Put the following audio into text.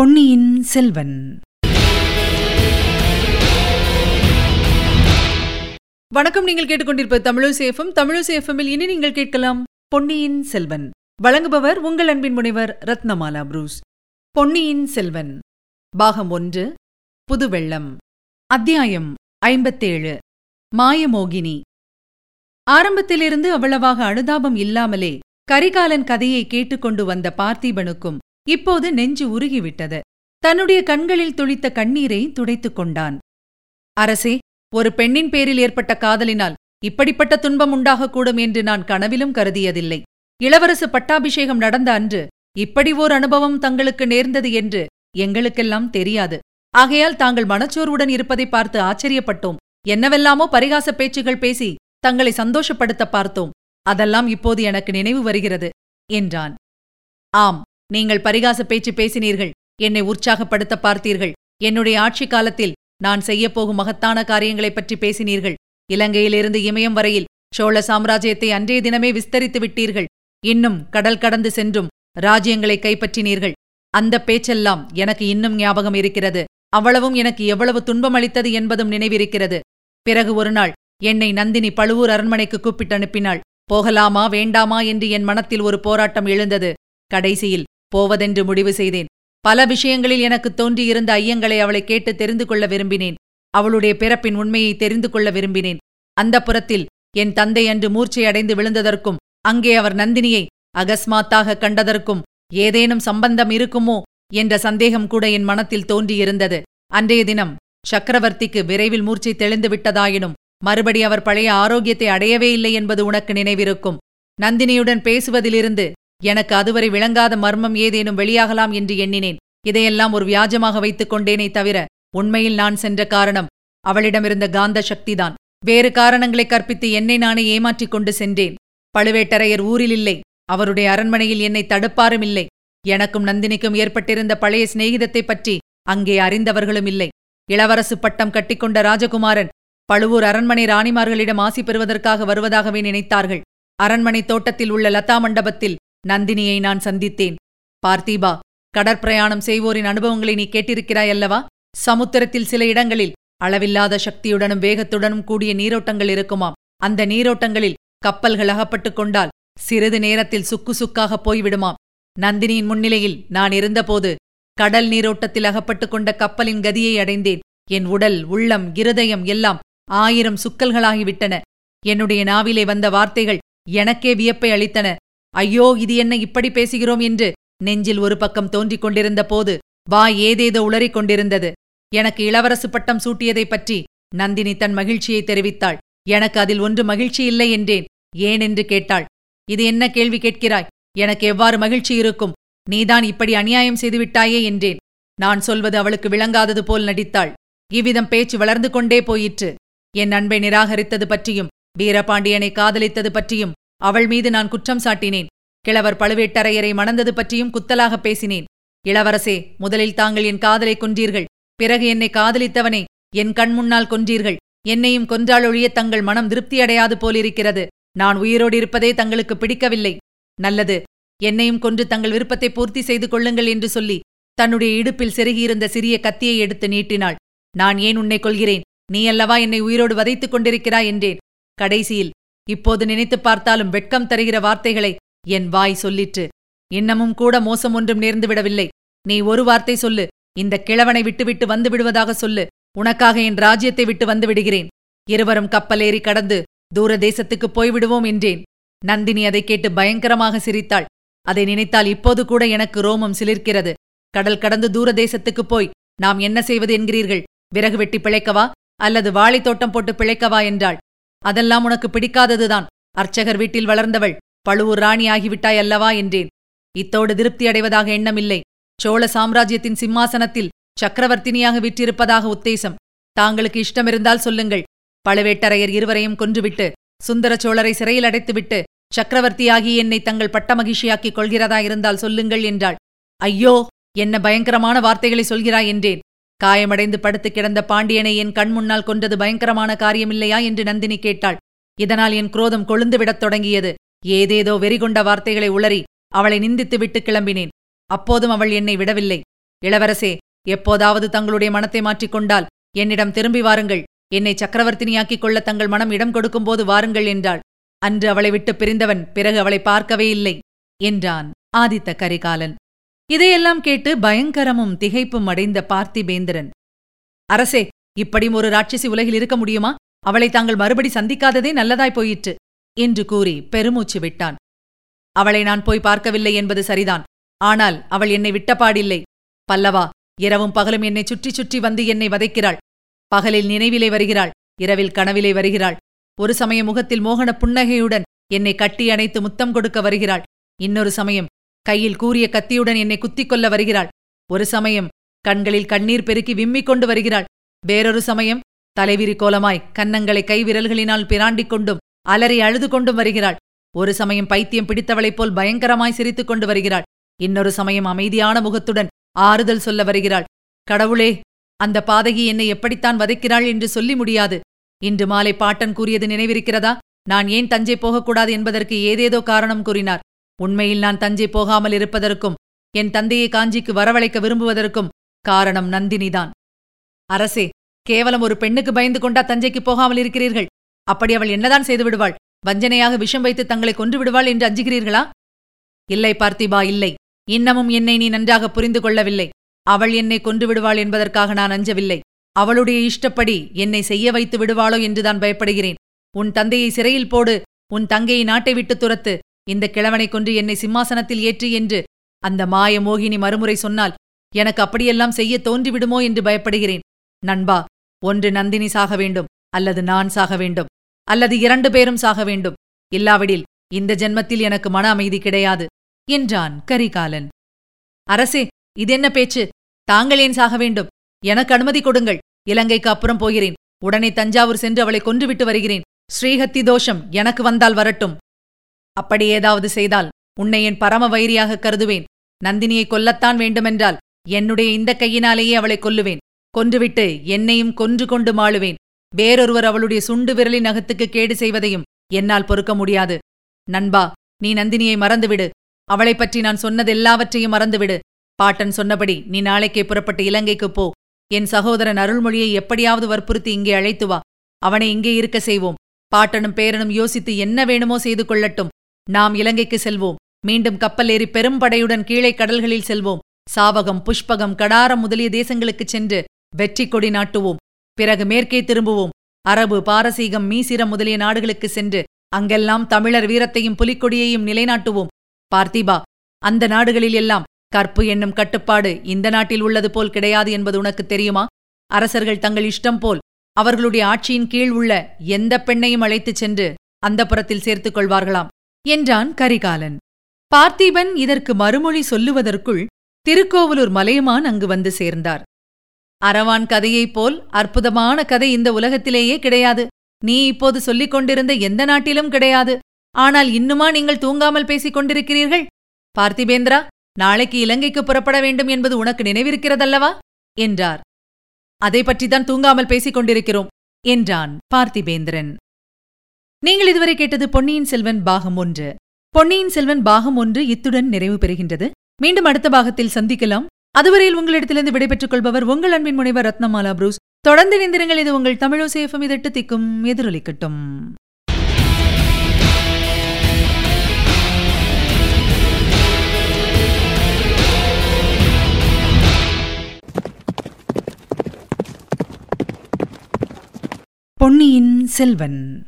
பொன்னியின் செல்வன். வணக்கம் நீங்கள் கேட்டுக்கொண்டிருப்ப தமிழசேஃபம் தமிழசேஃபமில் இனி நீங்கள் கேட்கலாம் பொன்னியின் செல்வன். வழங்குபவர் உங்கள் அன்பின் முனைவர் ரத்னமாலா புரூஸ். பொன்னியின் செல்வன். பாகம் ஒன்று புதுவெள்ளம். அத்தியாயம் ஐம்பத்தேழு மாயமோகினி. ஆரம்பத்திலிருந்து அவ்வளவாக அனுதாபம் இல்லாமலே கரிகாலன் கதையை கேட்டுக்கொண்டு வந்த பார்த்திபனுக்கும் இப்போது நெஞ்சு உருகிவிட்டது. தன்னுடைய கண்களில் துளித்த கண்ணீரை துடைத்துக் கொண்டான். அரசே ஒரு பெண்ணின் பேரில் ஏற்பட்ட காதலினால் இப்படிப்பட்ட துன்பம் உண்டாகக்கூடும் என்று நான் கனவிலும் கருதியதில்லை. இளவரசு பட்டாபிஷேகம் நடந்த அன்று இப்படி ஓர் அனுபவம் தங்களுக்கு நேர்ந்தது என்று எங்களுக்கெல்லாம் தெரியாது. ஆகையால் தாங்கள் மனச்சோர்வுடன் இருப்பதை பார்த்து ஆச்சரியப்பட்டோம். என்னவெல்லாமோ பரிகாச பேச்சுகள் பேசி தங்களை சந்தோஷப்படுத்த பார்த்தோம். அதெல்லாம் இப்போது எனக்கு நினைவு வருகிறது என்றான். ஆம் நீங்கள் பரிகாச பேச்சு பேசினீர்கள். என்னை உற்சாகப்படுத்த பார்த்தீர்கள். என்னுடைய ஆட்சி காலத்தில் நான் செய்யப்போகும் மகத்தான காரியங்களைப் பற்றி பேசினீர்கள். இலங்கையிலிருந்து இமயம் வரையில் சோழ சாம்ராஜ்யத்தை அன்றைய தினமே விஸ்தரித்து விட்டீர்கள். இன்னும் கடல் கடந்து சென்றும் ராஜ்யங்களை கைப்பற்றினீர்கள். அந்த பேச்செல்லாம் எனக்கு இன்னும் ஞாபகம் இருக்கிறது. அவ்வளவும் எனக்கு எவ்வளவு துன்பம் அளித்தது என்பதும் நினைவிருக்கிறது. பிறகு ஒருநாள் என்னை நந்தினி பழுவூர் அரண்மனைக்கு கூப்பிட்டு அனுப்பினாள் போகலாமா வேண்டாமா? என்று என் மனத்தில் ஒரு போராட்டம் எழுந்தது. கடைசியில் போவதென்று முடிவு செய்தேன். பல விஷயங்களில் எனக்கு தோன்றியிருந்த ஐயங்களை அவளை கேட்டு தெரிந்து கொள்ள விரும்பினேன். அவளுடைய பிறப்பின் உண்மையை தெரிந்து கொள்ள விரும்பினேன். அந்த புறத்தில் என் தந்தை அன்று மூர்ச்சையடைந்து விழுந்ததற்கும் அங்கே அவர் நந்தினியை அகஸ்மாத்தாக கண்டதற்கும் ஏதேனும் சம்பந்தம் இருக்குமோ என்ற சந்தேகம் கூட என் மனத்தில் தோன்றியிருந்தது. அன்றைய தினம் சக்கரவர்த்திக்கு விரைவில் மூர்ச்சை தெளிந்து விட்டதாயினும் மறுபடி அவர் பழைய ஆரோக்கியத்தை அடையவே இல்லை என்பது உனக்கு நினைவிருக்கும். நந்தினியுடன் பேசுவதிலிருந்து எனக்கு அதுவரை விளங்காத மர்மம் ஏதேனும் வெளியாகலாம் என்று எண்ணினேன். இதையெல்லாம் ஒரு வியாஜமாக வைத்துக் கொண்டேனே தவிர உண்மையில் நான் சென்ற காரணம் அவளிடமிருந்த காந்த சக்திதான் வேறு காரணங்களை கற்பித்து என்னை நானே ஏமாற்றிக் கொண்டு சென்றேன். பழுவேட்டரையர் ஊரில் இல்லை. அவருடைய அரண்மனையில் என்னை தடுப்பாரும் இல்லை. எனக்கும் நந்தினிக்கும் ஏற்பட்டிருந்த பழைய சிநேகிதத்தைப் பற்றி அங்கே அறிந்தவர்களும் இல்லை. இளவரசு பட்டம் கட்டிக்கொண்ட ராஜகுமாரன் பழுவூர் அரண்மனை ராணிமார்களிடம் ஆசி பெறுவதற்காக வருவதாகவே நினைத்தார்கள். அரண்மனை தோட்டத்தில் உள்ள லதா மண்டபத்தில் நந்தினியை நான் சந்தித்தேன். பார்த்தீபா கடற்பிரயாணம் செய்வோரின் அனுபவங்களை நீ கேட்டிருக்கிறாய் அல்லவா? சமுத்திரத்தில் சில இடங்களில் அளவில்லாத சக்தியுடனும் வேகத்துடனும் கூடிய நீரோட்டங்கள் இருக்குமாம். அந்த நீரோட்டங்களில் கப்பல்கள் அகப்பட்டுக் கொண்டால் சிறிது நேரத்தில் சுக்கு சுக்காக போய்விடுமாம். நந்தினியின் முன்னிலையில் நான் இருந்தபோது கடல் நீரோட்டத்தில் அகப்பட்டுக் கொண்ட கப்பலின் கதியை அடைந்தேன். என் உடல் உள்ளம் இருதயம் எல்லாம் ஆயிரம் சுக்கல்களாகிவிட்டன. என்னுடைய நாவிலே வந்த வார்த்தைகள் எனக்கே வியப்பை அளித்தன. ஐயோ இது என்ன இப்படி பேசுகிறோம் என்று நெஞ்சில் ஒரு பக்கம் தோன்றிக் கொண்டிருந்த போது வா ஏதேதோ உளறிக் கொண்டிருந்தது. எனக்கு இளவரசு பட்டம் சூட்டியதைப் பற்றி நந்தினி தன் மகிழ்ச்சியை தெரிவித்தாள். எனக்கு அதில் ஒன்று மகிழ்ச்சி இல்லை என்றேன். ஏன் என்று கேட்டாள். இது என்ன கேள்வி கேட்கிறாய்? எனக்கு எவ்வாறு மகிழ்ச்சி இருக்கும்? நீதான் இப்படி அநியாயம் செய்துவிட்டாயே என்றேன். நான் சொல்வது அவளுக்கு விளங்காதது போல் நடித்தாள். இவ்விதம் பேச்சு வளர்ந்து கொண்டே போயிற்று. என் அன்பை நிராகரித்தது பற்றியும் வீரபாண்டியனை காதலித்தது பற்றியும் அவள் மீது நான் குற்றம் சாட்டினேன். கிழவர் பழுவேட்டரையரை மணந்தது பற்றியும் குத்தலாக பேசினேன். இளவரசே முதலில் தாங்கள் என் காதலை கொன்றீர்கள். பிறகு என்னை காதலித்தவனே என் கண் முன்னால் கொன்றீர்கள். என்னையும் கொன்றாலொழிய தங்கள் மனம் திருப்தியடையாது போலிருக்கிறது. நான் உயிரோடு இருப்பதே தங்களுக்கு பிடிக்கவில்லை. நல்லது. என்னையும் கொன்று தங்கள் விருப்பத்தை பூர்த்தி செய்து கொள்ளுங்கள் என்று சொல்லி தன்னுடைய இடுப்பில் செருகியிருந்த சிறிய கத்தியை எடுத்து நீட்டினாள். நான் ஏன் உன்னை கொள்கிறேன் நீ அல்லவா என்னை உயிரோடு வதைத்துக் கொண்டிருக்கிறாய் என்றேன். கடைசியில் இப்போது நினைத்துப் பார்த்தாலும் வெட்கம் தருகிற வார்த்தைகளை என் வாய் சொல்லிற்று. இன்னமும் கூட மோசம் ஒன்றும் நேர்ந்துவிடவில்லை நீ ஒரு வார்த்தை சொல்லு. இந்த கிழவனை விட்டுவிட்டு வந்து விடுவதாக சொல்லு. உனக்காக என் ராஜ்யத்தை விட்டு வந்து விடுகிறேன். இருவரும் கப்பலேறி கடந்து தூர தேசத்துக்கு போய்விடுவோம் என்றேன். நந்தினி அதை கேட்டு பயங்கரமாக சிரித்தாள். அதை நினைத்தால் இப்போது கூட எனக்கு ரோமம் சிலிர்க்கிறது. கடல் கடந்து தூர தேசத்துக்கு போய் நாம் என்ன செய்வது என்கிறீர்கள்? விறகு வெட்டி பிழைக்கவா? அல்லது வாழைத்தோட்டம் போட்டு பிழைக்கவா? என்றாள். அதெல்லாம் உனக்கு பிடிக்காததுதான். அர்ச்சகர் வீட்டில் வளர்ந்தவள் பழுவூர் ராணி ஆகிவிட்டாய் அல்லவா என்றேன். இத்தோடு திருப்தி அடைவதாக எண்ணமில்லை. சோழ சாம்ராஜ்யத்தின் சிம்மாசனத்தில் சக்கரவர்த்தினியாக விற்றிருப்பதாக உத்தேசம். தாங்களுக்கு இஷ்டமிருந்தால் சொல்லுங்கள். பழுவேட்டரையர் இருவரையும் கொன்றுவிட்டு சுந்தர சோழரை சிறையில் அடைத்துவிட்டு சக்கரவர்த்தியாகி என்னை தங்கள் பட்ட மகிழ்ச்சியாக்கிக் கொள்கிறதா இருந்தால் சொல்லுங்கள் என்றாள். ஐயோ என்ன பயங்கரமான வார்த்தைகளை சொல்கிறாய் என்றேன். காயமடைந்து படுத்து கிடந்த பாண்டியனை என் கண் முன்னால் கொன்றது பயங்கரமான காரியமில்லையா என்று நந்தினி கேட்டாள். இதனால் என் குரோதம் கொழுந்துவிடத் தொடங்கியது. ஏதேதோ வெறிகொண்ட வார்த்தைகளை உளறி அவளை நிந்தித்து விட்டு கிளம்பினேன். அப்போதும் அவள் என்னை விடவில்லை. இளவரசே எப்போதாவது தங்களுடைய மனத்தை மாற்றிக்கொண்டால் என்னிடம் திரும்பி வாருங்கள். என்னை சக்கரவர்த்தினியாக்கிக் கொள்ள தங்கள் மனம் இடம் கொடுக்கும்போது வாருங்கள் என்றாள். அன்று அவளை விட்டு பிரிந்தவன் பிறகு அவளை பார்க்கவே இல்லை என்றான் ஆதித்த கரிகாலன். இதையெல்லாம் கேட்டு பயங்கரமும் திகைப்பும் அடைந்த பார்த்திபேந்திரன். அரசே இப்படி ஒரு ராட்சசி உலகில் இருக்க முடியுமா? அவளை தாங்கள் மறுபடி சந்திக்காததே நல்லதாய் போயிற்று என்று கூறி பெருமூச்சு விட்டான். அவளை நான் போய் பார்க்கவில்லை என்பது சரிதான். ஆனால் அவள் என்னை விட்டபாடில்லை பல்லவா இரவும் பகலும் என்னை சுற்றி சுற்றி வந்து என்னை வதைக்கிறாள். பகலில் நினைவிலே வருகிறாள் இரவில் கனவிலே வருகிறாள். ஒரு சமயம் முகத்தில் மோகன புன்னகையுடன் என்னை கட்டி அணைத்து முத்தம் கொடுக்க வருகிறாள். இன்னொரு சமயம் கையில் கூறிய கத்தியுடன் என்னை குத்திக் கொள்ள வருகிறாள். ஒரு சமயம் கண்களில் கண்ணீர் பெருக்கி விம்மிக் கொண்டு வருகிறாள். வேறொரு சமயம் தலைவிரி கோலமாய் கன்னங்களை கைவிரல்களினால் பிராண்டிக் கொண்டும் அலறி அழுது கொண்டும் வருகிறாள். ஒரு சமயம் பைத்தியம் பிடித்தவளைப் போல் பயங்கரமாய் சிரித்துக் கொண்டு வருகிறாள். இன்னொரு சமயம் அமைதியான முகத்துடன் ஆறுதல் சொல்ல வருகிறாள். கடவுளே அந்த பாதகி என்னை எப்படித்தான் வதைக்கிறாள் என்று சொல்லி முடியாது. இன்று மாலை பாட்டன் கூறியது நினைவிருக்கிறதா? நான் ஏன் தஞ்சை போகக்கூடாது என்பதற்கு ஏதேதோ காரணம் கூறினார். உண்மையில் நான் தஞ்சை போகாமல் இருப்பதற்கும் என் தந்தையை காஞ்சிக்கு வரவழைக்க விரும்புவதற்கும் காரணம் நந்தினிதான். அரசே கேவலம் ஒரு பெண்ணுக்கு பயந்து கொண்டா தஞ்சைக்கு போகாமல் இருக்கிறீர்கள்? அப்படி அவள் என்னதான் செய்து விடுவாள்? வஞ்சனையாக விஷம் வைத்து தங்களை கொன்று விடுவாள் என்று அஞ்சுகிறீர்களா? இல்லை பார்த்திபா இல்லை. இன்னமும் என்னை நீ நன்றாக புரிந்து கொள்ளவில்லை. அவள் என்னை கொன்று விடுவாள் என்பதற்காக நான் அஞ்சவில்லை. அவளுடைய இஷ்டப்படி என்னை செய்ய வைத்து விடுவாளோ என்றுதான் பயப்படுகிறேன். உன் தந்தையை சிறையில் போடு உன் தங்கையை நாட்டை விட்டு துரத்து இந்த கிழவனை கொன்று என்னை சிம்மாசனத்தில் ஏற்று என்று அந்த மாய மோகினி மறுமுறை சொன்னால் எனக்கு அப்படியெல்லாம் செய்ய தோன்றிவிடுமோ என்று பயப்படுகிறேன். நண்பா ஒன்று நந்தினி சாக வேண்டும் அல்லது நான் சாக வேண்டும் அல்லது இரண்டு பேரும் சாக வேண்டும். இல்லாவிடில் இந்த ஜென்மத்தில் எனக்கு மன அமைதி கிடையாது என்றான் கரிகாலன். அரசே இதென்ன பேச்சு? தாங்கள் ஏன் சாக வேண்டும்? எனக்கு அனுமதி கொடுங்கள் இலங்கைக்கு அப்புறம் போகிறேன். உடனே தஞ்சாவூர் சென்று அவளை கொன்றுவிட்டு வருகிறேன். ஸ்ரீஹத்தி தோஷம் எனக்கு வந்தால் வரட்டும். அப்படி ஏதாவது செய்தால் உன்னை என் பரம வைரியாக கருதுவேன். நந்தினியை கொல்லத்தான் வேண்டுமென்றால் என்னுடைய இந்த கையினாலேயே அவளை கொல்லுவேன். கொன்றுவிட்டு என்னையும் கொன்று கொண்டு மாளுவேன். வேறொருவர் அவளுடைய சுண்டு விரலின் அகத்துக்கு கேடு செய்வதையும் என்னால் பொறுக்க முடியாது. நண்பா நீ நந்தினியை மறந்துவிடு. அவளைப் பற்றி நான் சொன்னதெல்லாவற்றையும் மறந்துவிடு. பாட்டன் சொன்னபடி நீ நாளைக்கே புறப்பட்டு இலங்கைக்குப் போ. என் சகோதரன் அருள்மொழியை எப்படியாவது வற்புறுத்தி இங்கே அழைத்து வா. அவனை இங்கே இருக்க செய்வோம். பாட்டனும் பேரனும் யோசித்து என்ன வேணுமோ செய்து கொள்ளட்டும். நாம் இலங்கைக்கு செல்வோம். மீண்டும் கப்பல் ஏறி பெரும்படையுடன் கீழே கடல்களில் செல்வோம். சாவகம் புஷ்பகம் கடாரம் முதலிய தேசங்களுக்குச் சென்று வெற்றி கொடி நாட்டுவோம். பிறகு மேற்கே திரும்புவோம். அரபு பாரசீகம் மீசிரம் முதலிய நாடுகளுக்கு சென்று அங்கெல்லாம் தமிழர் வீரத்தையும் புலிக்கொடியையும் நிலைநாட்டுவோம். பார்த்திபா அந்த நாடுகளில் எல்லாம் கற்பு என்னும் கட்டுப்பாடு இந்த நாட்டில் உள்ளது போல் கிடையாது என்பது உனக்கு தெரியுமா? அரசர்கள் தங்கள் இஷ்டம் போல் அவர்களுடைய ஆட்சியின் கீழ் உள்ள எந்த பெண்ணையும் அழைத்துச் சென்று அந்த புறத்தில் சேர்த்துக் கொள்வார்களாம். என்றான் கரிகாலன். பார்த்திபன் இதற்கு மறுமொழி சொல்லுவதற்குள் திருக்கோவலூர் மலையமான் அங்கு வந்து சேர்ந்தார். அரவான் கதையைப் போல் அற்புதமான கதை இந்த உலகத்திலேயே கிடையாது. நீ இப்போது சொல்லிக் கொண்டிருந்த எந்த நாட்டிலும் கிடையாது. ஆனால் இன்னுமா நீங்கள் தூங்காமல் பேசிக் கொண்டிருக்கிறீர்கள்? பார்த்திபேந்திரா நாளைக்கு இலங்கைக்கு புறப்பட வேண்டும் என்பது உனக்கு நினைவிருக்கிறதல்லவா? என்றார். அதை பற்றித்தான் தூங்காமல் பேசிக் கொண்டிருக்கிறோம் என்றான் பார்த்திபேந்திரன். நீங்கள் இதுவரை கேட்டது பொன்னியின் செல்வன் பாகம் ஒன்று. பொன்னியின் செல்வன் பாகம் ஒன்று இத்துடன் நிறைவு பெறுகின்றது. மீண்டும் அடுத்த பாகத்தில் சந்திக்கலாம். அதுவரையில் உங்களிடத்திலிருந்து விடைபெற்றுக் கொள்பவர் உங்கள் அன்பின் முனைவர் ரத்னமாலா புரூஸ். தொடர்ந்து இணைந்திருங்கள். இது உங்கள் தமிழோசேஃபம் இதட்டு திக்கும் எதிரொலிக்கட்டும். பொன்னியின் செல்வன்.